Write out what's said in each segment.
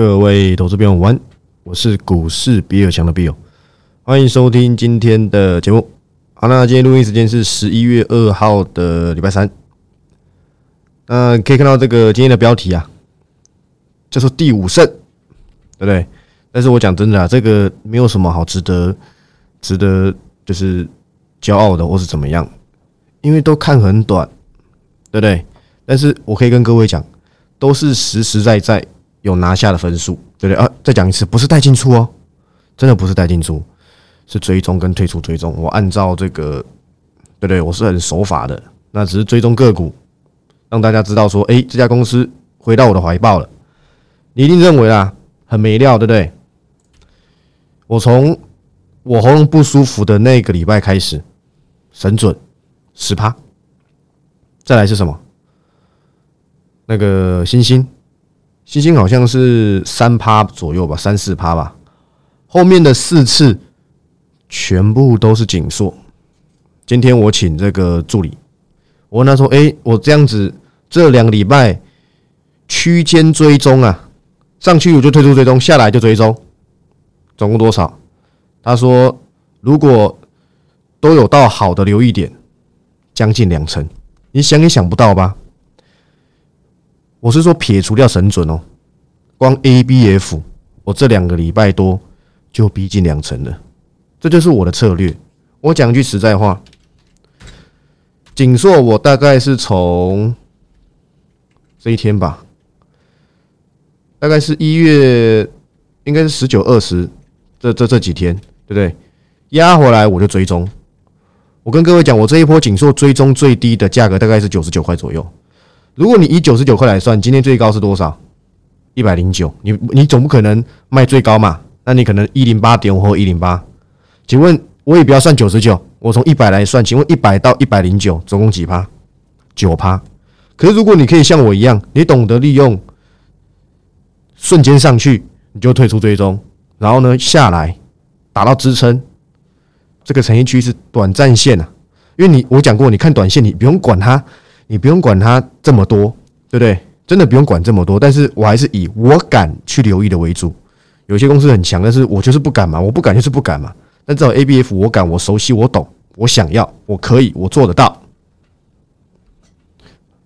各位投资朋友晚安，我是股市比尔强的比尔，欢迎收听今天的节目。好，那今天录音时间是十一月二号的礼拜三。那可以看到这个今天的标题啊，叫做第五胜，对不对？但是我讲真的啊，这个没有什么好值得值得就是骄傲的，或是怎么样，因为都看很短，对不对？但是我可以跟各位讲，都是实实在在有拿下的分数，对不对啊？再讲一次，不是带进出哦，真的不是带进出，是追踪跟退出追踪。我按照这个，对不对？我是很守法的，那只是追踪个股，让大家知道说，哎，这家公司回到我的怀抱了。你一定认为啊，很没料，对不对？我从我喉咙不舒服的那个礼拜开始，神准十趴，再来是什么？那个星星，星星好像是三趴左右吧，三四趴吧。后面的四次全部都是紧缩。今天我请这个助理，我问他说：“哎，我这样子这两个礼拜区间追踪啊，上去我就退出追踪，下来就追踪，总共多少？”他说：“如果都有到好的留意点，将近两成，你想也想不到吧？”我是说，撇除掉神准哦，光 A、B、F，我这两个礼拜多就逼近两成了，这就是我的策略。我讲句实在话，锦硕我大概是从这一天吧，大概是一月，应该是十九、二十，这这这几天，对不对？压回来我就追踪。我跟各位讲，我这一波锦硕追踪最低的价格大概是九十九块左右。如果你以九十九块来算，今天最高是多少？一百零九。你你总不可能卖最高嘛？那你可能一零八点五或一零八。请问我也不要算九十九，我从一百来算。请问一百到一百零九，总共几趴？九趴。可是如果你可以像我一样，你懂得利用瞬间上去，你就退出追踪，然后呢下来打到支撑，这个成绩区是短暂线啊。因为你我讲过，你看短线你不用管它。你不用管它这么多，对不对？真的不用管这么多，但是我还是以我敢去留意的为主。有些公司很强，但是我就是不敢嘛，我不敢就是不敢嘛。但至少 A、B、F 我敢，我熟悉，我懂，我想要，我可以，我做得到。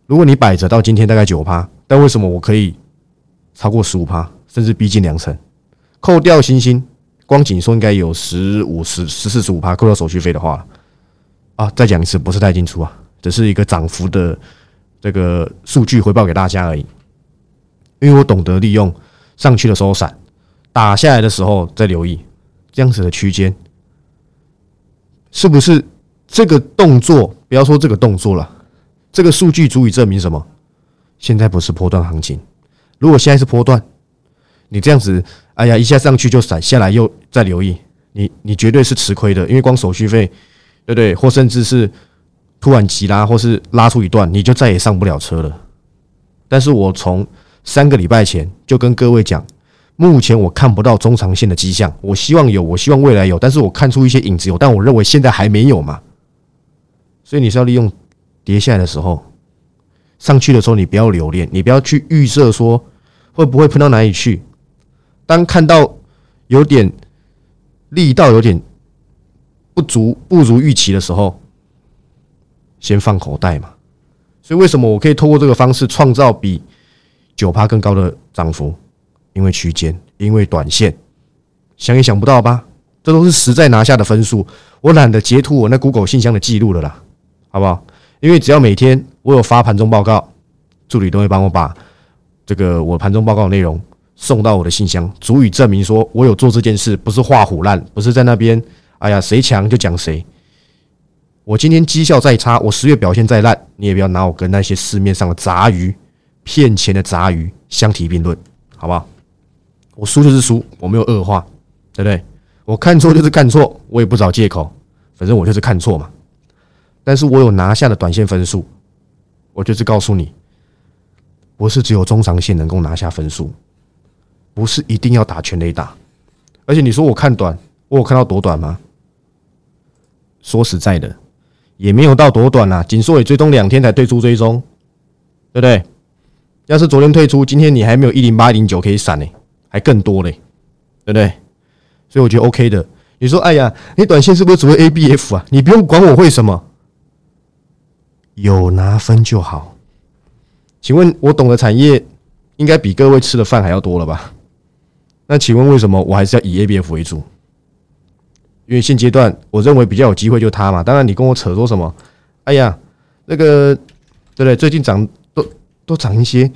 如果你摆着到今天大概九趴，但为什么我可以超过十五趴，甚至逼近两成？扣掉星星，光景说应该有十五、十、十四、十五趴，扣掉手续费的话，啊，再讲一次，不是带进出啊。只是一个涨幅的这个数据回报给大家而已，因为我懂得利用上去的时候闪，打下来的时候再留意这样子的区间，是不是这个动作？不要说这个动作了，这个数据足以证明什么？现在不是波段行情。如果现在是波段，你这样子，哎呀，一下上去就闪下来又再留意，你你绝对是吃亏的，因为光手续费，对不对？或甚至是。突然急拉，或是拉出一段，你就再也上不了车了。但是我从三个礼拜前就跟各位讲，目前我看不到中长线的迹象。我希望有，我希望未来有，但是我看出一些影子有，但我认为现在还没有嘛。所以你是要利用跌下来的时候，上去的时候你不要留恋，你不要去预设说会不会喷到哪里去。当看到有点力道有点不足，不如预期的时候。先放口袋嘛，所以为什么我可以透过这个方式创造比九趴更高的涨幅？因为区间，因为短线，想也想不到吧？这都是实在拿下的分数。我懒得截图我那 Google 信箱的记录了啦，好不好？因为只要每天我有发盘中报告，助理都会帮我把这个我盘中报告的内容送到我的信箱，足以证明说我有做这件事，不是画虎烂，不是在那边哎呀谁强就讲谁。我今天绩效再差，我十月表现再烂，你也不要拿我跟那些市面上的杂鱼、骗钱的杂鱼相提并论，好不好？我输就是输，我没有恶化，对不对？我看错就是看错，我也不找借口，反正我就是看错嘛。但是我有拿下的短线分数，我就是告诉你，不是只有中长线能够拿下分数，不是一定要打全雷打。而且你说我看短，我有看到多短吗？说实在的。也没有到多短啦，锦硕也追踪两天才退出追踪，对不对？要是昨天退出，今天你还没有一零八零九可以闪呢，还更多嘞，对不对？所以我觉得 OK 的。你说，哎呀，你短线是不是只会 ABF 啊？你不用管我会什么，有拿分就好。请问，我懂的产业应该比各位吃的饭还要多了吧？那请问为什么我还是要以 ABF 为主？因为现阶段我认为比较有机会就它嘛。当然，你跟我扯说什么？哎呀，那个对不对？最近涨都都涨一些，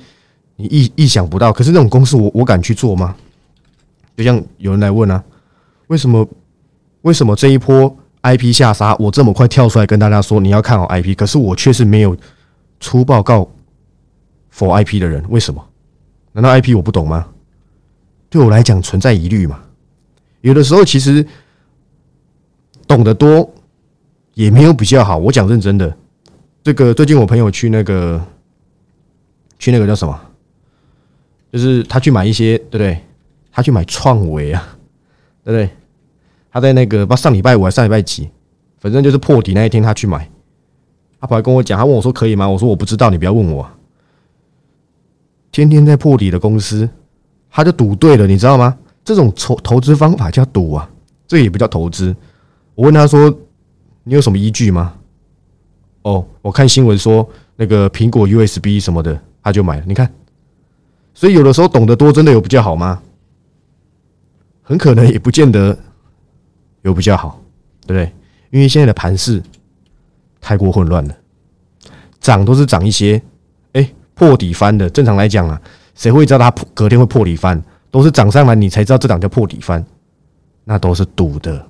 你意意想不到。可是那种公司，我我敢去做吗？就像有人来问啊，为什么为什么这一波 IP 下杀，我这么快跳出来跟大家说你要看好 IP，可是我却是没有出报告 for IP 的人，为什么？难道 IP 我不懂吗？对我来讲存在疑虑嘛？有的时候其实懂得多也没有比较好。我讲认真的，这个最近我朋友去那个去那个叫什么，就是他去买一些，对不对？他去买创维啊，对不对？他在那个不上礼拜五还是上礼拜几，反正就是破底那一天他去买，他跑来跟我讲，他问我说可以吗？我说我不知道，你不要问我。天天在破底的公司。他就赌对了，你知道吗？这种投投资方法叫赌啊，这也不叫投资。我问他说：“你有什么依据吗？”哦，我看新闻说那个苹果 USB 什么的，他就买了。你看，所以有的时候懂得多，真的有比较好吗？很可能也不见得有比较好，对不对？因为现在的盘势太过混乱了，涨都是涨一些，哎，破底翻的。正常来讲啊。谁会知道它隔天会破底翻？都是涨上来你才知道这档叫破底翻，那都是赌的，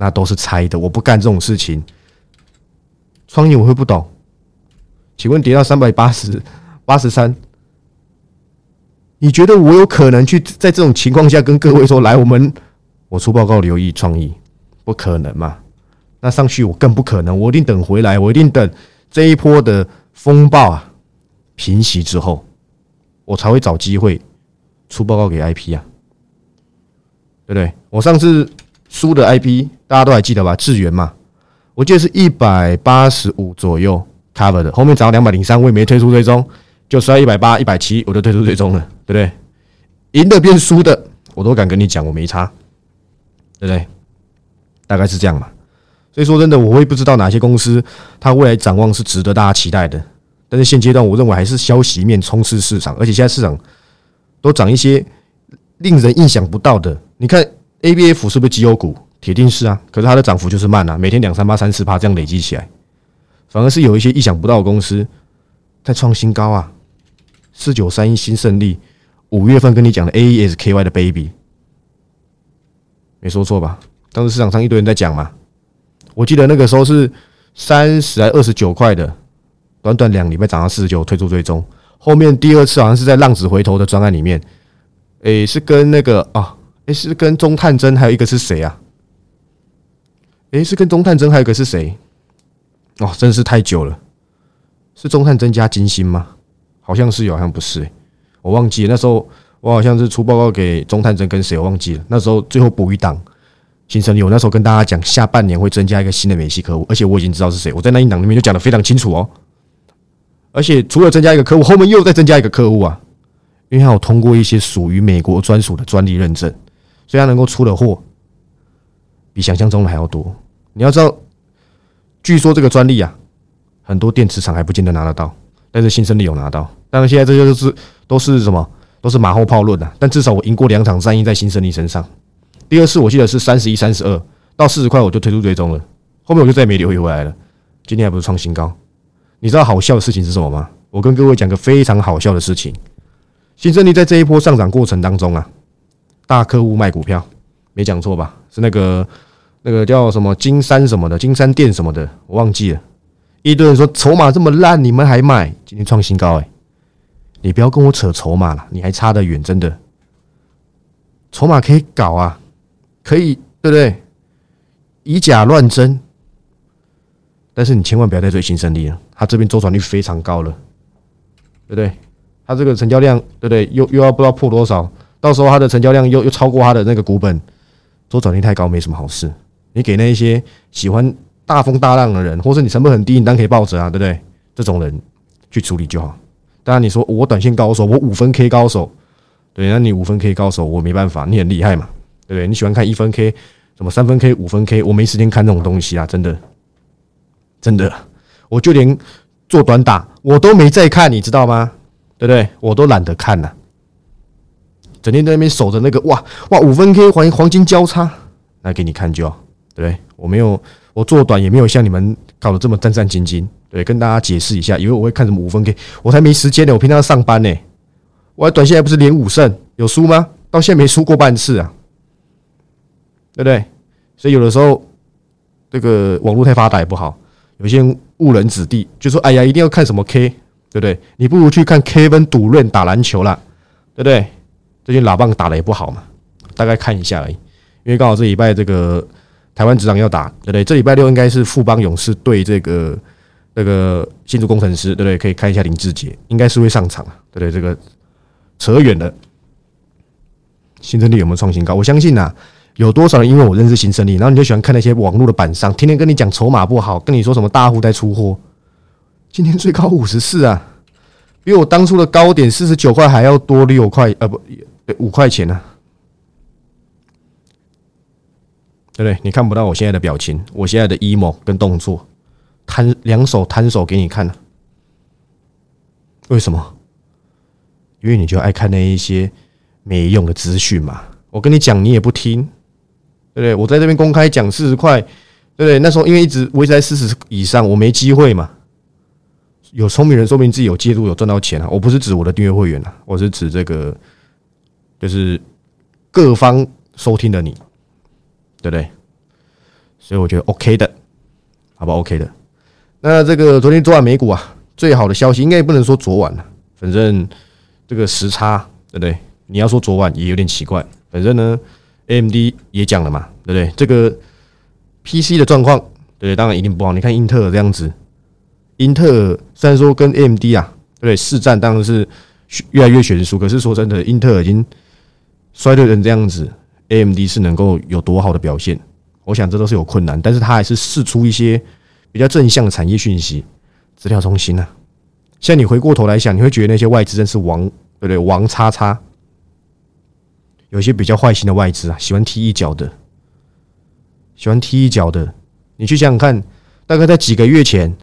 那都是猜的。我不干这种事情。创业我会不懂？请问跌到三百八十八十三，你觉得我有可能去在这种情况下跟各位说来，我们我出报告留意创意，不可能嘛？那上去我更不可能，我一定等回来，我一定等这一波的风暴啊平息之后。我才会找机会出报告给 IP 啊，对不对？我上次输的 IP 大家都还记得吧？智源嘛，我记得是一百八十五左右 cover 的，后面涨到两百零三，我也没退出追踪，就摔一百八、一百七，我就退出追踪了，对不对？赢的变输的，我都敢跟你讲，我没差，对不对？大概是这样嘛。所以说真的，我会不知道哪些公司它未来展望是值得大家期待的。但是现阶段，我认为还是消息面充斥市场，而且现在市场都涨一些令人意想不到的。你看 A B F 是不是绩优股？铁定是啊，可是它的涨幅就是慢啊，每天两三八、三四趴这样累积起来，反而是有一些意想不到的公司在创新高啊。四九三一新胜利，五月份跟你讲的 A E S K Y 的 Baby，没说错吧？当时市场上一堆人在讲嘛，我记得那个时候是三十还二十九块的。短短两礼拜涨到四十九，退出追踪。后面第二次好像是在浪子回头的专案里面，诶，是跟那个啊，是跟中探针，还有一个是谁啊？诶，是跟中探针，还有一个是谁？哦，真是太久了。是中探针加金星吗？好像是有，好像不是，我忘记了。那时候我好像是出报告给中探真跟谁，我忘记了。那时候最后补一档新生力，我那时候跟大家讲，下半年会增加一个新的美系客户，而且我已经知道是谁。我在那一档里面就讲的非常清楚哦。而且除了增加一个客户，后面又再增加一个客户啊，因为他有通过一些属于美国专属的专利认证，所以他能够出的货比想象中的还要多。你要知道，据说这个专利啊，很多电池厂还不见得拿得到，但是新生力有拿到。当然，现在这些都是都是什么，都是马后炮论啊。但至少我赢过两场战役在新生力身上。第二次我记得是三十一、三十二到四十块，我就退出追踪了，后面我就再也没留意回来了。今天还不是创新高。你知道好笑的事情是什么吗？我跟各位讲个非常好笑的事情。新胜利在这一波上涨过程当中啊，大客户卖股票，没讲错吧？是那个那个叫什么金山什么的，金山店什么的，我忘记了。一堆人说筹码这么烂，你们还卖？今天创新高哎！你不要跟我扯筹码了，你还差得远，真的。筹码可以搞啊，可以对不对？以假乱真。但是你千万不要再追新胜利了，它这边周转率非常高了，对不对？它这个成交量，对不对？又又要不知道破多少，到时候它的成交量又又超过它的那个股本，周转率太高，没什么好事。你给那一些喜欢大风大浪的人，或者你成本很低，你当可以抱着啊，对不对？这种人去处理就好。当然你说我短线高手，我五分 K 高手，对，那你五分 K 高手，我没办法，你很厉害嘛，对不对？你喜欢看一分 K，什么三分 K、五分 K，我没时间看这种东西啊，真的，真的，我就连做短打我都没在看，你知道吗？对不对？我都懒得看了，整天在那边守着那个哇哇五分 K 黄黄金交叉，来给你看就，对不对？我没有，我做短也没有像你们搞得这么战战兢兢，对，跟大家解释一下，以为我会看什么五分 K，我才没时间呢，我平常要上班呢。我还短线还不是连五胜，有输吗？到现在没输过半次啊，对不对？所以有的时候这个网络太发达也不好，有些人误人子弟，就说：“哎呀，一定要看什么 K，对不对？你不如去看 K 分赌论打篮球啦，对不对？最近喇棒打的也不好嘛，大概看一下而已。因为刚好这礼拜这个台湾职场要打，对不对？这礼拜六应该是富邦勇士对这个这个新竹工程师，对不对？可以看一下林志杰，应该是会上场啊，对不对？这个。扯远了，新胜利有没有创新高？我相信呐，有多少人因为我认识新胜利，然后你就喜欢看那些网络的板上，天天跟你讲筹码不好，跟你说什么大户在出货。今天最高五十四啊，比我当初的高点四十九块还要多六块，呃不，五块钱呢，对不对？你看不到我现在的表情，我现在的 emo 跟动作，摊两手摊手给你看呢为什么？因为你就爱看那一些没用的资讯嘛，我跟你讲你也不听，对不对？我在这边公开讲四十块，对不对？那时候因为一直维持在四十以上，我没机会嘛。有聪明人说明自己有介入有赚到钱啊，我不是指我的订阅会员啊，我是指这个就是各方收听的你，对不对？所以我觉得 OK 的，好吧？OK 的。那这个昨天昨晚美股啊，最好的消息应该也不能说昨晚了，反正。这个时差对不对？你要说昨晚也有点奇怪。反正呢，AMD 也讲了嘛，对不对？这个 PC 的状况，对？当然一定不好。你看英特尔这样子，英特尔虽然说跟 AMD 啊，对不对？市占当然是越来越悬殊。可是说真的，英特尔已经衰退成这样子，AMD 是能够有多好的表现？我想这都是有困难。但是它还是试出一些比较正向的产业讯息，资料中心呢。现在你回过头来想，你会觉得那些外资真是王，对不对？王叉叉，有些比较坏心的外资啊，喜欢踢一脚的，喜欢踢一脚的。你去想想看，大概在几个月前，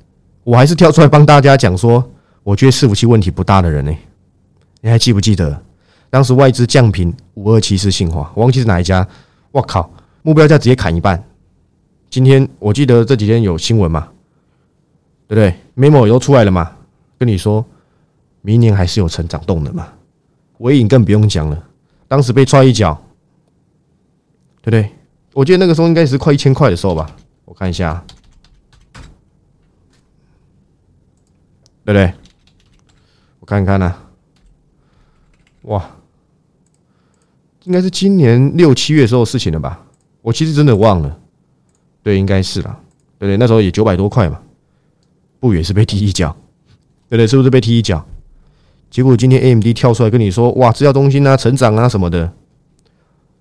我还是跳出来帮大家讲说，我觉得伺服器问题不大的人呢。你还记不记得当时外资降频五二七是信华，我忘记是哪一家？我靠，目标价直接砍一半。今天我记得这几天有新闻嘛，对不对？memo 又出来了嘛？跟你说，明年还是有成长动能嘛？尾影更不用讲了，当时被踹一脚，对不对？我记得那个时候应该是快一千块的时候吧？我看一下，对不对？我看看呢，哇，应该是今年六七月时候事情了吧？我其实真的忘了，对，应该是了，对对？那时候也九百多块嘛，不也是被踢一脚？对不对？是不是被踢一脚？结果今天 AMD 跳出来跟你说：“哇，资料中心啊，成长啊什么的，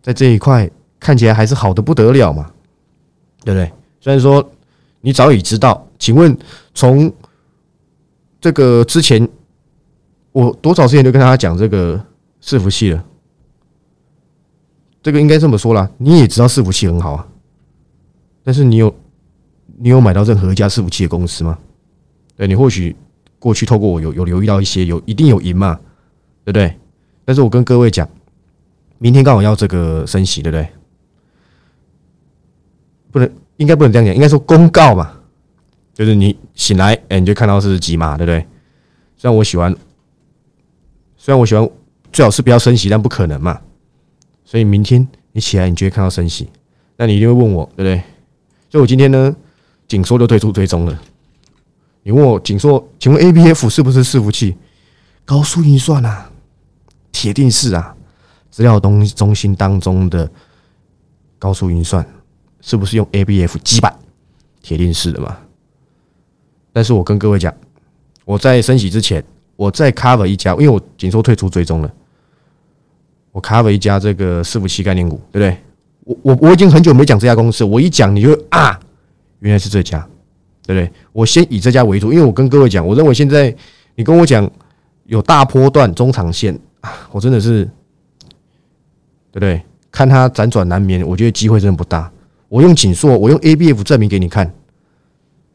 在这一块看起来还是好的不得了嘛，对不对？”虽然说你早已知道，请问从这个之前，我多少之前就跟大家讲这个伺服器了，这个应该这么说啦，你也知道伺服器很好啊，但是你有你有买到任何一家伺服器的公司吗？对你或许。过去透过我有有留意到一些有一定有赢嘛，对不对？但是我跟各位讲，明天刚好要这个升息，对不对？不能，应该不能这样讲，应该说公告嘛，就是你醒来，哎，你就看到是几码，对不对？虽然我喜欢，虽然我喜欢，最好是不要升息，但不可能嘛。所以明天你起来，你就会看到升息，那你一定会问我，对不对？就我今天呢，紧缩就退出追踪了。你问我紧缩，请问 A B F 是不是伺服器？高速运算啊，铁定是啊。资料东中心当中的高速运算，是不是用 A B F 基板？铁定是的嘛。但是我跟各位讲，我在升息之前，我在 cover 一家，因为我紧缩退出追踪了，我卡了一家这个伺服器概念股，对不对？我我我已经很久没讲这家公司，我一讲你就啊，原来是这家。对不对？我先以这家为主，因为我跟各位讲，我认为现在你跟我讲有大波段中长线啊，我真的是对不对？看它辗转难眠，我觉得机会真的不大。我用紧缩，我用 ABF 证明给你看，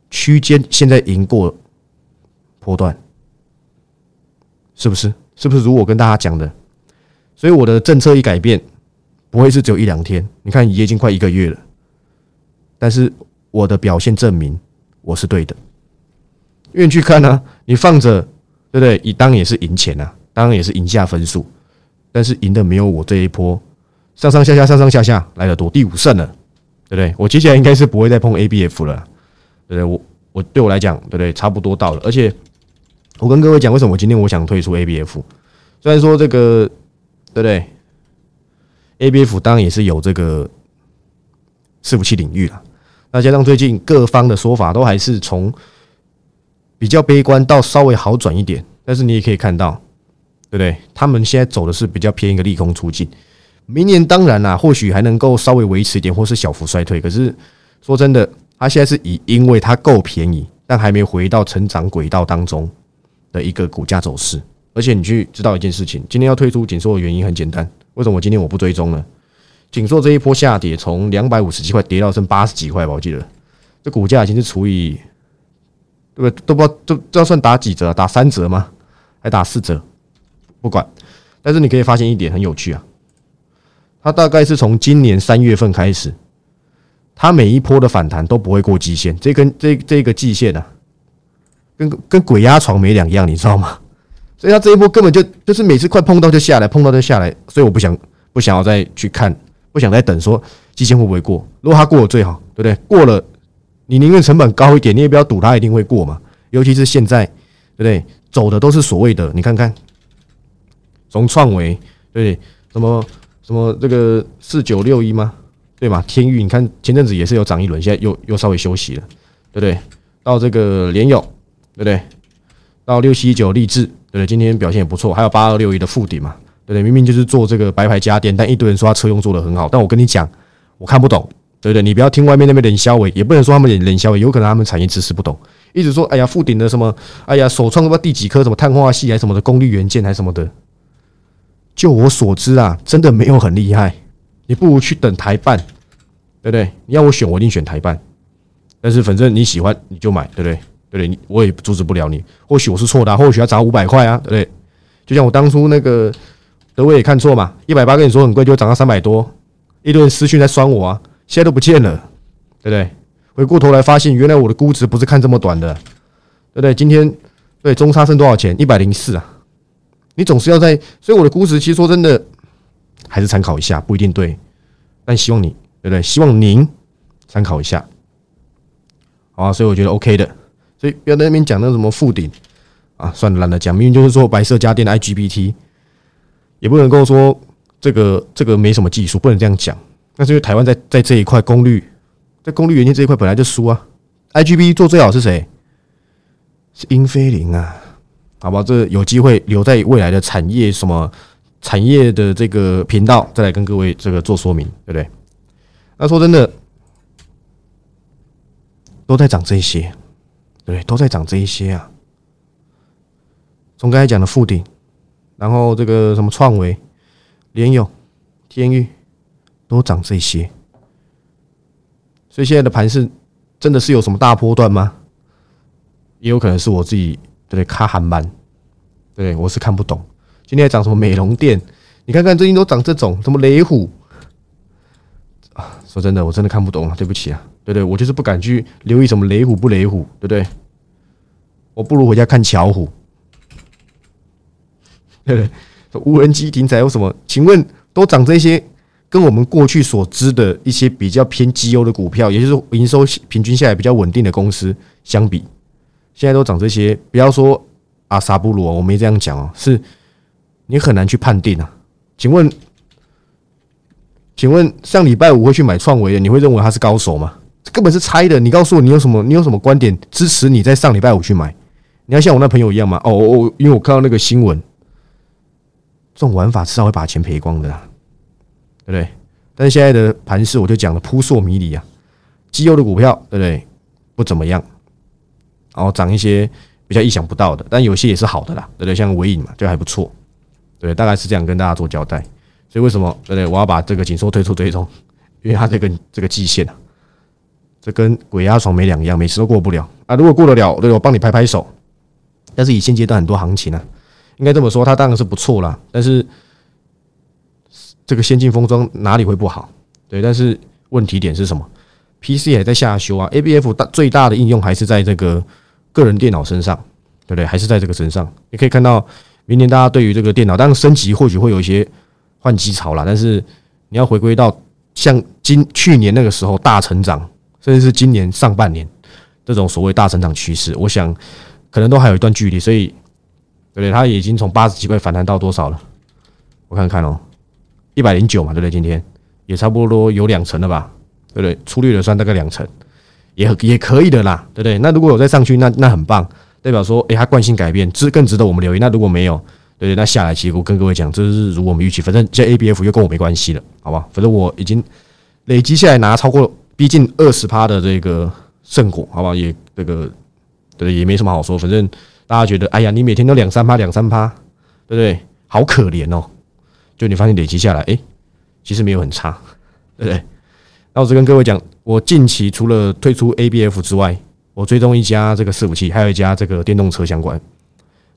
区间现在赢过波段，是不是？是不是如我跟大家讲的？所以我的政策一改变，不会是只有一两天。你看，也已经快一个月了，但是我的表现证明我是对的。愿意去看呢？你放着，对不对？你当然也是赢钱啊，当然也是赢下分数，但是赢的没有我这一波上上下下、上上下下来的多。第五胜了，对不对？我接下来应该是不会再碰 ABF 了，对不对？我我对我来讲，对不对？差不多到了。而且我跟各位讲，为什么我今天我想退出 ABF？虽然说这个，对不对？ABF 当然也是有这个伺服器领域了。那加上最近各方的说法都还是从。比较悲观到稍微好转一点，但是你也可以看到，对不对？他们现在走的是比较偏一个利空出尽。明年当然啦，或许还能够稍微维持一点，或是小幅衰退。可是说真的，它现在是以因为它够便宜，但还没回到成长轨道当中的一个股价走势。而且你去知道一件事情，今天要退出紧缩的原因很简单，为什么今天我不追踪呢？紧缩这一波下跌，从两百五十几块跌到剩八十几块吧，我记得这股价已经是除以。对不对？都不知道，这这要算打几折？打三折吗？还打四折？不管。但是你可以发现一点很有趣啊，它大概是从今年三月份开始，它每一波的反弹都不会过季线，这根这这个季线啊，跟跟鬼压床没两样，你知道吗？所以他这一波根本就就是每次快碰到就下来，碰到就下来，所以我不想不想要再去看，不想再等说季线会不会过。如果它过了最好，对不对？过了。你宁愿成本高一点，你也不要赌它一定会过嘛。尤其是现在，对不对？走的都是所谓的，你看看，从创维，对什么什么这个四九六一吗？对吗？天域，你看前阵子也是有涨一轮，现在又又稍微休息了，对不对？到这个联友，对不对？到六七九励志，对对？今天表现也不错，还有八二六一的附顶嘛，对不对？明明就是做这个白牌家电，但一堆人说他车用做的很好，但我跟你讲，我看不懂。对不对？你不要听外面那边冷消伟，也不能说他们冷冷消伟，有可能他们产业知识不懂，一直说哎呀，富鼎的什么，哎呀，首创什么第几颗什么碳化系还什么的功率元件还什么的。就我所知啊，真的没有很厉害。你不如去等台办，对不对？你要我选，我一定选台办。但是反正你喜欢你就买，对不对？对对？你我也阻止不了你。或许我是错的，或许要砸五百块啊，对不对？就像我当初那个德威也看错嘛，一百八跟你说很贵，就涨到三百多，一堆人私讯在酸我啊。现在都不见了，对不对？回过头来发现，原来我的估值不是看这么短的，对不对？今天对中差剩多少钱？一百零四啊！你总是要在，所以我的估值其实说真的，还是参考一下，不一定对，但希望你对不对？希望您参考一下，好啊！所以我觉得 OK 的，所以不要在那边讲那什么负顶啊，算了，懒得讲。明明就是说白色家电的 IGBT，也不能跟我说这个这个没什么技术，不能这样讲。那是因为台湾在在这一块功率，在功率元件这一块本来就输啊。I G B 做最好是谁？是英飞凌啊，好吧，这有机会留在未来的产业什么产业的这个频道再来跟各位这个做说明，对不对？那说真的，都在涨这些，对，都在涨这一些啊。从刚才讲的富鼎，然后这个什么创维、联友、天域。都涨这些，所以现在的盘是真的是有什么大波段吗？也有可能是我自己对卡很慢，对我是看不懂。今天涨什么美容店？你看看最近都涨这种什么雷虎啊？说真的，我真的看不懂啊，对不起啊，对对，我就是不敢去留意什么雷虎不雷虎，对不对？我不如回家看巧虎，对不对？无人机停载有什么？请问都涨这些？跟我们过去所知的一些比较偏绩优的股票，也就是营收平均下来比较稳定的公司相比，现在都涨这些。不要说阿萨布鲁，我没这样讲哦，是你很难去判定啊。请问，请问上礼拜五会去买创维的，你会认为他是高手吗？根本是猜的。你告诉我，你有什么？你有什么观点支持你在上礼拜五去买？你要像我那朋友一样吗？哦，我因为我看到那个新闻，这种玩法迟早会把钱赔光的。对不对？但是现在的盘势，我就讲了扑朔迷离啊，绩优的股票，对不对？不怎么样，然后涨一些比较意想不到的，但有些也是好的啦，对不对？像尾影嘛，就还不错，对，大概是这样跟大家做交代。所以为什么对不对？我要把这个紧缩退出追踪，因为它这个这个季线啊，这跟鬼压床没两样，每次都过不了啊。如果过得了，对我帮你拍拍手。但是以现阶段很多行情啊，应该这么说，它当然是不错啦。但是这个先进封装哪里会不好？对，但是问题点是什么？PC 也在下修啊，ABF 大最大的应用还是在这个个人电脑身上，对不对？还是在这个身上。你可以看到，明年大家对于这个电脑，当然升级或许会有一些换机潮啦，但是你要回归到像今去年那个时候大成长，甚至是今年上半年这种所谓大成长趋势，我想。可能都还有一段距离，所以对不对？它已经从八十几块反弹到多少了？我看看哦，一百零九嘛，对不对？今天也差不多有两成了吧？对不对？粗略的算大概两成，也也可以的啦，对不对？那如果有再上去，那那很棒，代表说，诶，它惯性改变，值更值得我们留意。那如果没有，对对，那下来，其实我跟各位讲，这是如我们预期，反正这 ABF 又跟我没关系了，好吧？反正我已经累积下来拿超过逼近二十趴的这个胜果，好不好？也这个。对，也没什么好说，反正大家觉得，哎呀，你每天都两三趴，两三趴，对不对？好可怜哦。就你发现累积下来，哎，其实没有很差，对不对？那我是跟各位讲，我近期除了退出 ABF 之外，我追踪一家这个伺服器，还有一家这个电动车相关，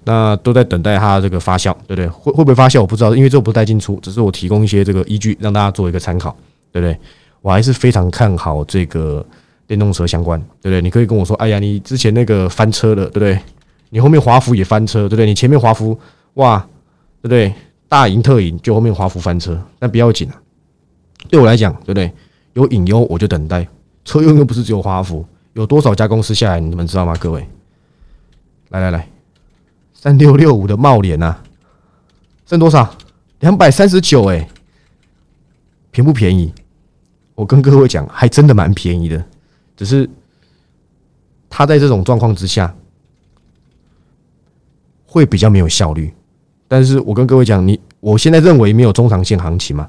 那都在等待它这个发酵，对不对？会会不会发酵？我不知道，因为这不带进出，只是我提供一些这个依据，让大家做一个参考，对不对？我还是非常看好这个。电动车相关，对不对？你可以跟我说，哎呀，你之前那个翻车了，对不对？你后面华孚也翻车，对不对？你前面华孚，哇，对不对？大赢特赢，就后面华孚翻车，但不要紧啊。对我来讲，对不对？有隐忧我就等待。车用又不是只有华孚，有多少家公司下来，你们知道吗？各位，来来来，三六六五的茂联呐，剩多少？两百三十九，哎，便不便宜？我跟各位讲，还真的蛮便宜的。只是，他在这种状况之下，会比较没有效率。但是我跟各位讲，你我现在认为没有中长线行情嘛，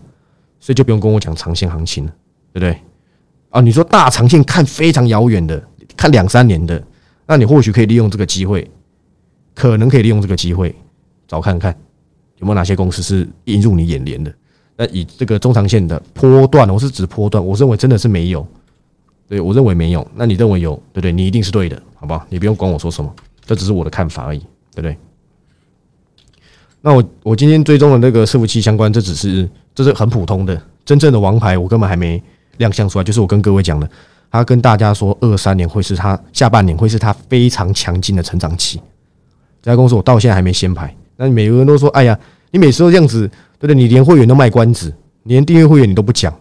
所以就不用跟我讲长线行情了，对不对？啊，你说大长线看非常遥远的，看两三年的，那你或许可以利用这个机会，可能可以利用这个机会找看看有没有哪些公司是映入你眼帘的。那以这个中长线的波段，我是指波段，我认为真的是没有。对，我认为没有。那你认为有，对不对？你一定是对的，好不好？你不用管我说什么，这只是我的看法而已，对不对？那我我今天追踪的那个伺服器相关，这只是这是很普通的，真正的王牌我根本还没亮相出来。就是我跟各位讲的，他跟大家说，二三年会是他下半年会是他非常强劲的成长期。这家公司我到现在还没先排。那每个人都说，哎呀，你每次都这样子，对不对？你连会员都卖关子，连订阅会员你都不讲，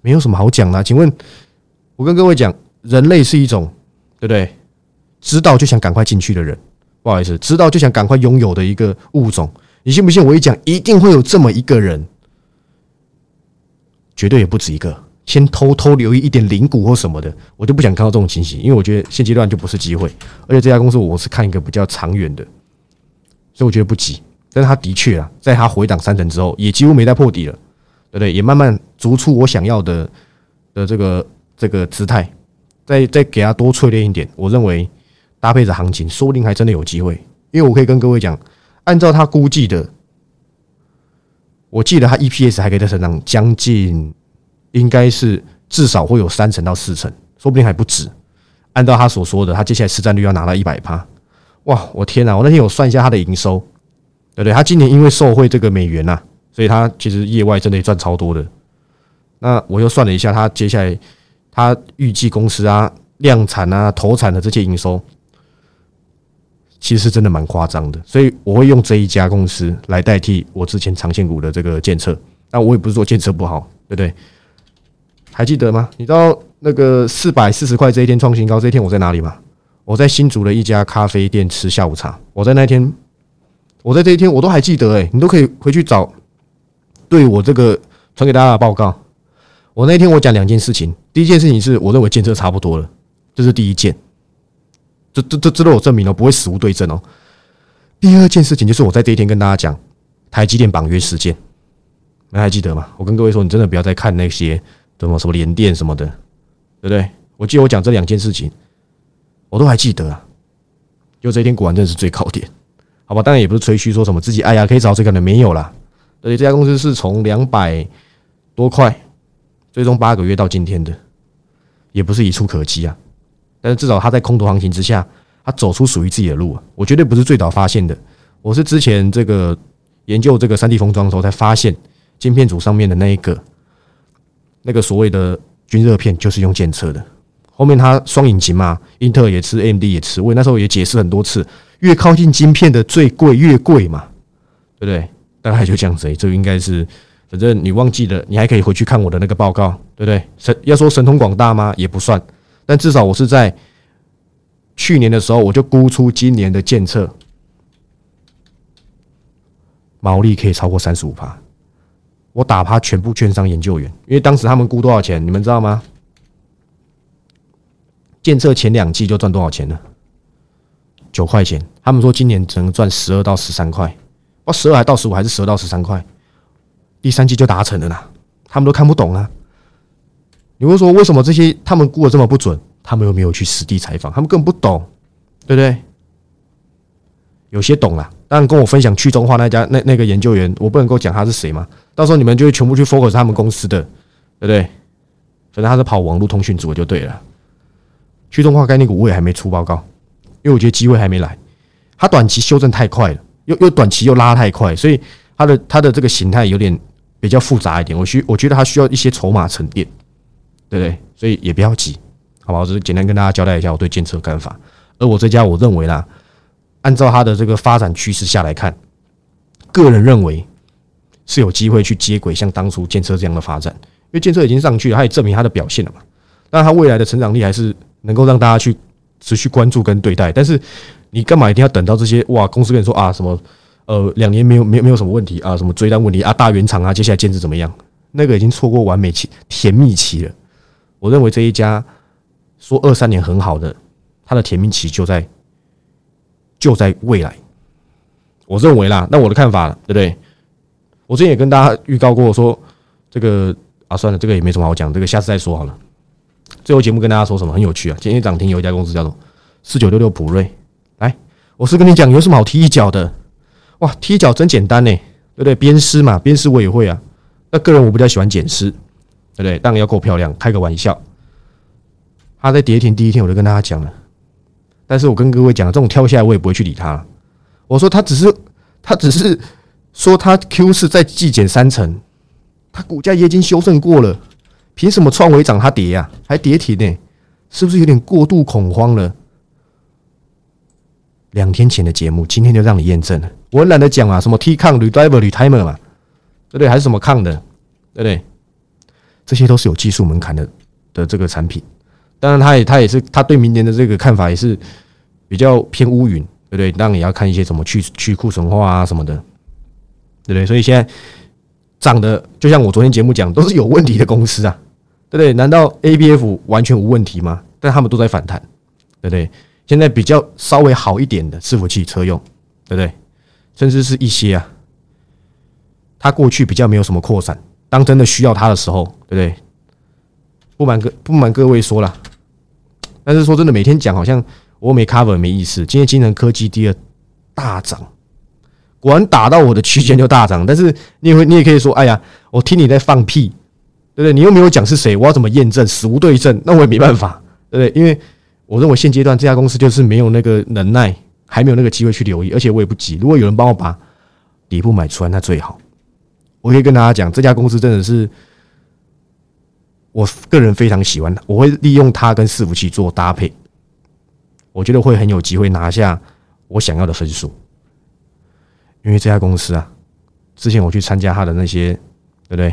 没有什么好讲的。请问？我跟各位讲，人类是一种对不对？知道就想赶快进去的人，不好意思，知道就想赶快拥有的一个物种。你信不信？我一讲，一定会有这么一个人，绝对也不止一个。先偷偷留意一点灵股或什么的，我就不想看到这种情形，因为我觉得现阶段就不是机会。而且这家公司我是看一个比较长远的，所以我觉得不急。但是他的确啊，在他回档三成之后，也几乎没再破底了，对不对？也慢慢逐出我想要的的这个。这个姿态，再再给他多淬炼一点，我认为搭配着行情，说不定还真的有机会。因为我可以跟各位讲，按照他估计的，我记得他 EPS 还可以再成长将近，应该是至少会有三成到四成，说不定还不止。按照他所说的，他接下来市占率要拿到一百趴，哇！我天哪！我那天有算一下他的营收，对不对？他今年因为受惠这个美元呐，所以他其实业外真的赚超多的。那我又算了一下，他接下来。他预计公司啊量产啊投产的这些营收，其实真的蛮夸张的，所以我会用这一家公司来代替我之前长线股的这个建测。但我也不是说建测不好，对不对？还记得吗？你知道那个四百四十块这一天创新高这一天我在哪里吗？我在新竹的一家咖啡店吃下午茶。我在那天，我在这一天我都还记得哎，你都可以回去找，对我这个传给大家的报告。我那天我讲两件事情，第一件事情是我认为建设差不多了，这是第一件，这这这这都有证明了，不会死无对证哦。第二件事情就是我在这一天跟大家讲台积电绑约事件，你还记得吗？我跟各位说，你真的不要再看那些什么什么联电什么的，对不对？我记得我讲这两件事情，我都还记得啊。就这一天果然真的是最高点，好吧？当然也不是吹嘘说什么自己哎呀可以找这个人没有啦，而且这家公司是从两百多块，最终八个月到今天的，也不是一触可及啊。但是至少他在空头行情之下，他走出属于自己的路啊。我绝对不是最早发现的，我是之前这个研究这个三 D 封装的时候才发现，晶片组上面的那一个那个所谓的均热片就是用检测的。后面它双引擎嘛，英特尔也吃，AMD 也吃。我那时候也解释很多次，越靠近晶片的最贵越贵嘛，对不对？大概就这样子。这应该是，反正你忘记了，你还可以回去看我的那个报告，对不对？神要说神通广大吗？也不算，但至少我是在去年的时候我就估出今年的建测毛利可以超过三十五趴，我打趴全部券商研究员，因为当时他们估多少钱，你们知道吗？建测前两季就赚多少钱呢？九块钱。他们说今年只能赚十二到十三块，哦，十二还到十五，还是十二到十三块？第三季就达成了啦。他们都看不懂啊。你会说为什么这些他们估的这么不准？他们又没有去实地采访，他们根本不懂，对不对？有些懂了，当然跟我分享去中化那家那那个研究员，我不能够讲他是谁嘛。到时候你们就会全部去 focus 他们公司的，对不对？反正他是跑网络通讯组就对了。去中化概念股我也还没出报告，因为我觉得机会还没来。它短期修正太快了，又又短期又拉太快，所以它的它的这个形态有点比较复杂一点。我需我觉得它需要一些筹码沉淀，对不对？所以也不要急，好吧？我只是简单跟大家交代一下我对监测看法。而我这家我认为啦，按照它的这个发展趋势下来看，个人认为是有机会去接轨像当初建车这样的发展，因为监测已经上去了，它也证明它的表现了嘛。但它未来的成长力还是。能够让大家去持续关注跟对待，但是你干嘛一定要等到这些哇？公司跟你说啊什么呃两年没有没有没有什么问题啊？什么追单问题啊？大原厂啊？接下来兼职怎么样？那个已经错过完美期甜蜜期了。我认为这一家说二三年很好的，它的甜蜜期就在就在未来。我认为啦，那我的看法对不对？我之前也跟大家预告过说这个啊，算了，这个也没什么好讲，这个下次再说好了。最后节目跟大家说什么很有趣啊？今天涨停有一家公司叫做四九六六普瑞，来，我是跟你讲有什么好踢一脚的？哇，踢脚真简单呢，对不对？鞭尸嘛，鞭尸我也会啊。那个人我比较喜欢剪尸，对不对？当然要够漂亮，开个玩笑。他在跌停第一天我就跟大家讲了，但是我跟各位讲，这种跳下来我也不会去理他。我说他只是他只是说他 Q 是在季减三成，他股价也已经修正过了。凭什么创维涨它跌呀？还跌停呢？是不是有点过度恐慌了？两天前的节目，今天就让你验证了。我懒得讲啊，什么 T 抗、Redriver、Retimer 嘛，对不对？还是什么抗的，对不对？这些都是有技术门槛的的这个产品。当然，他也他也是他对明年的这个看法也是比较偏乌云，对不对？当然也要看一些什么去去库存化啊什么的，对不对？所以现在涨的，就像我昨天节目讲，都是有问题的公司啊。对不对？难道 A B F 完全无问题吗？但他们都在反弹，对不对？现在比较稍微好一点的伺服器车用，对不对？甚至是一些啊，它过去比较没有什么扩散，当真的需要它的时候，对不对？不瞒各不瞒各位说了，但是说真的，每天讲好像我没 cover 没意思。今天金城科技第二大涨，果然打到我的区间就大涨。但是你也会，你也可以说，哎呀，我听你在放屁。对不对？你又没有讲是谁，我要怎么验证？死无对证，那我也没办法，对不对？因为我认为现阶段这家公司就是没有那个能耐，还没有那个机会去留意，而且我也不急。如果有人帮我把底部买出来，那最好。我可以跟大家讲，这家公司真的是我个人非常喜欢，我会利用它跟伺服器做搭配，我觉得会很有机会拿下我想要的分数。因为这家公司啊，之前我去参加他的那些，对不对？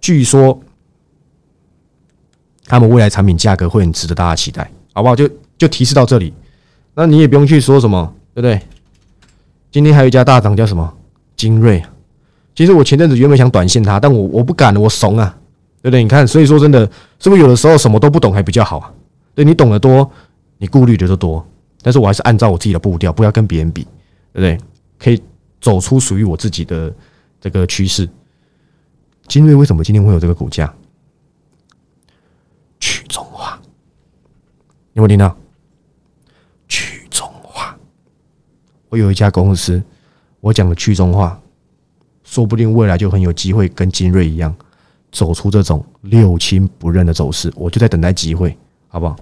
据说他们未来产品价格会很值得大家期待，好不好？就就提示到这里，那你也不用去说什么，对不对？今天还有一家大涨叫什么？精锐。其实我前阵子原本想短线它，但我我不敢，我怂啊，对不对？你看，所以说真的，是不是有的时候什么都不懂还比较好啊？对你懂得多，你顾虑的就多。但是我还是按照我自己的步调，不要跟别人比，对不对？可以走出属于我自己的这个趋势。精锐为什么今天会有这个股价？去中化，有没有听到？去中化，我有一家公司，我讲的去中化，说不定未来就很有机会跟金瑞一样，走出这种六亲不认的走势。我就在等待机会，好不好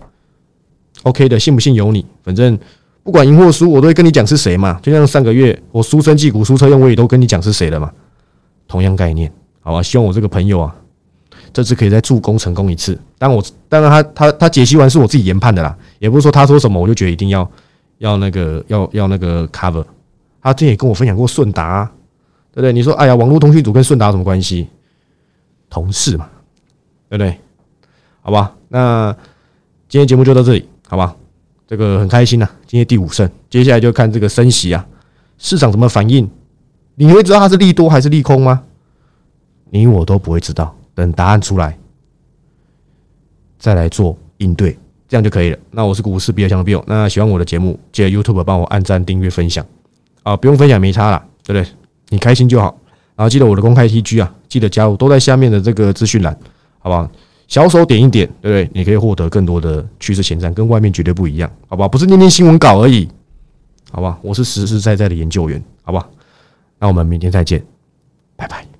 ？OK 的，信不信由你，反正不管赢或输，我都会跟你讲是谁嘛。就像上个月我输生技股、输车用，我也都跟你讲是谁了嘛。同样概念，好吧？希望我这个朋友啊，这次可以再助攻成功一次。但我当然他他他解析完是我自己研判的啦，也不是说他说什么我就觉得一定要要那个要要那个 cover。他之前也跟我分享过顺达，对不对？你说哎呀，网络通讯组跟顺达什么关系？同事嘛，对不对？好吧，那今天节目就到这里，好吧？这个很开心呐，今天第五胜，接下来就看这个升息啊，市场怎么反应。你会知道它是利多还是利空吗？你我都不会知道。等答案出来，再来做应对，这样就可以了。那我是股市比较强的 Bill，那喜欢我的节目，记得 YouTube 帮我按赞、订阅、分享啊！不用分享没差啦，对不对？你开心就好。然后记得我的公开 TG 啊，记得加入，都在下面的这个资讯栏，好不好？小手点一点，对不对？你可以获得更多的趋势前瞻，跟外面绝对不一样，好不好？不是念念新闻稿而已，好吧？我是实实在在的研究员，好不好？那我们明天再见，拜拜。